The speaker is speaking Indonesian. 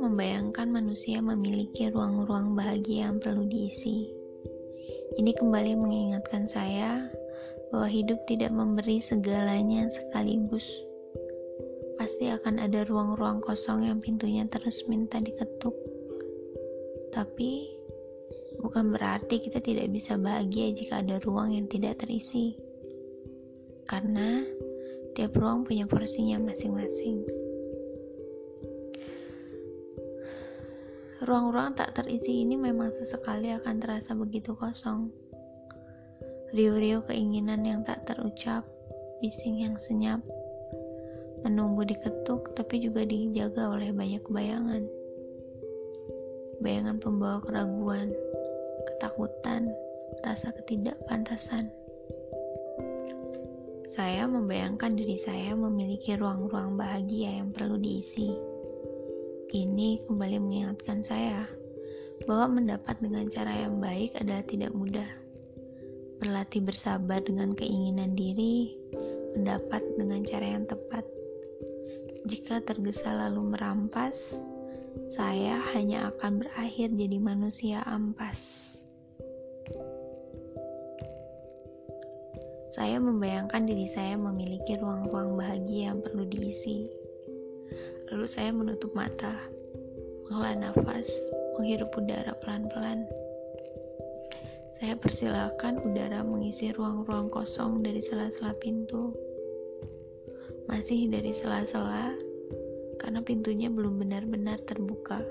membayangkan manusia memiliki ruang-ruang bahagia yang perlu diisi. Ini kembali mengingatkan saya bahwa hidup tidak memberi segalanya sekaligus. Pasti akan ada ruang-ruang kosong yang pintunya terus minta diketuk. Tapi, bukan berarti kita tidak bisa bahagia jika ada ruang yang tidak terisi. Karena tiap ruang punya porsinya masing-masing. Ruang-ruang tak terisi ini memang sesekali akan terasa begitu kosong. Rio-rio keinginan yang tak terucap, bising yang senyap, menunggu diketuk tapi juga dijaga oleh banyak bayangan. Bayangan pembawa keraguan, ketakutan, rasa ketidakpantasan. Saya membayangkan diri saya memiliki ruang-ruang bahagia yang perlu diisi ini kembali mengingatkan saya bahwa mendapat dengan cara yang baik adalah tidak mudah. Berlatih bersabar dengan keinginan diri, mendapat dengan cara yang tepat. Jika tergesa lalu merampas, saya hanya akan berakhir jadi manusia ampas. Saya membayangkan diri saya memiliki ruang-ruang bahagia yang perlu diisi Lalu saya menutup mata, menghela nafas, menghirup udara pelan-pelan. Saya persilahkan udara mengisi ruang-ruang kosong dari sela-sela pintu. Masih dari sela-sela, karena pintunya belum benar-benar terbuka.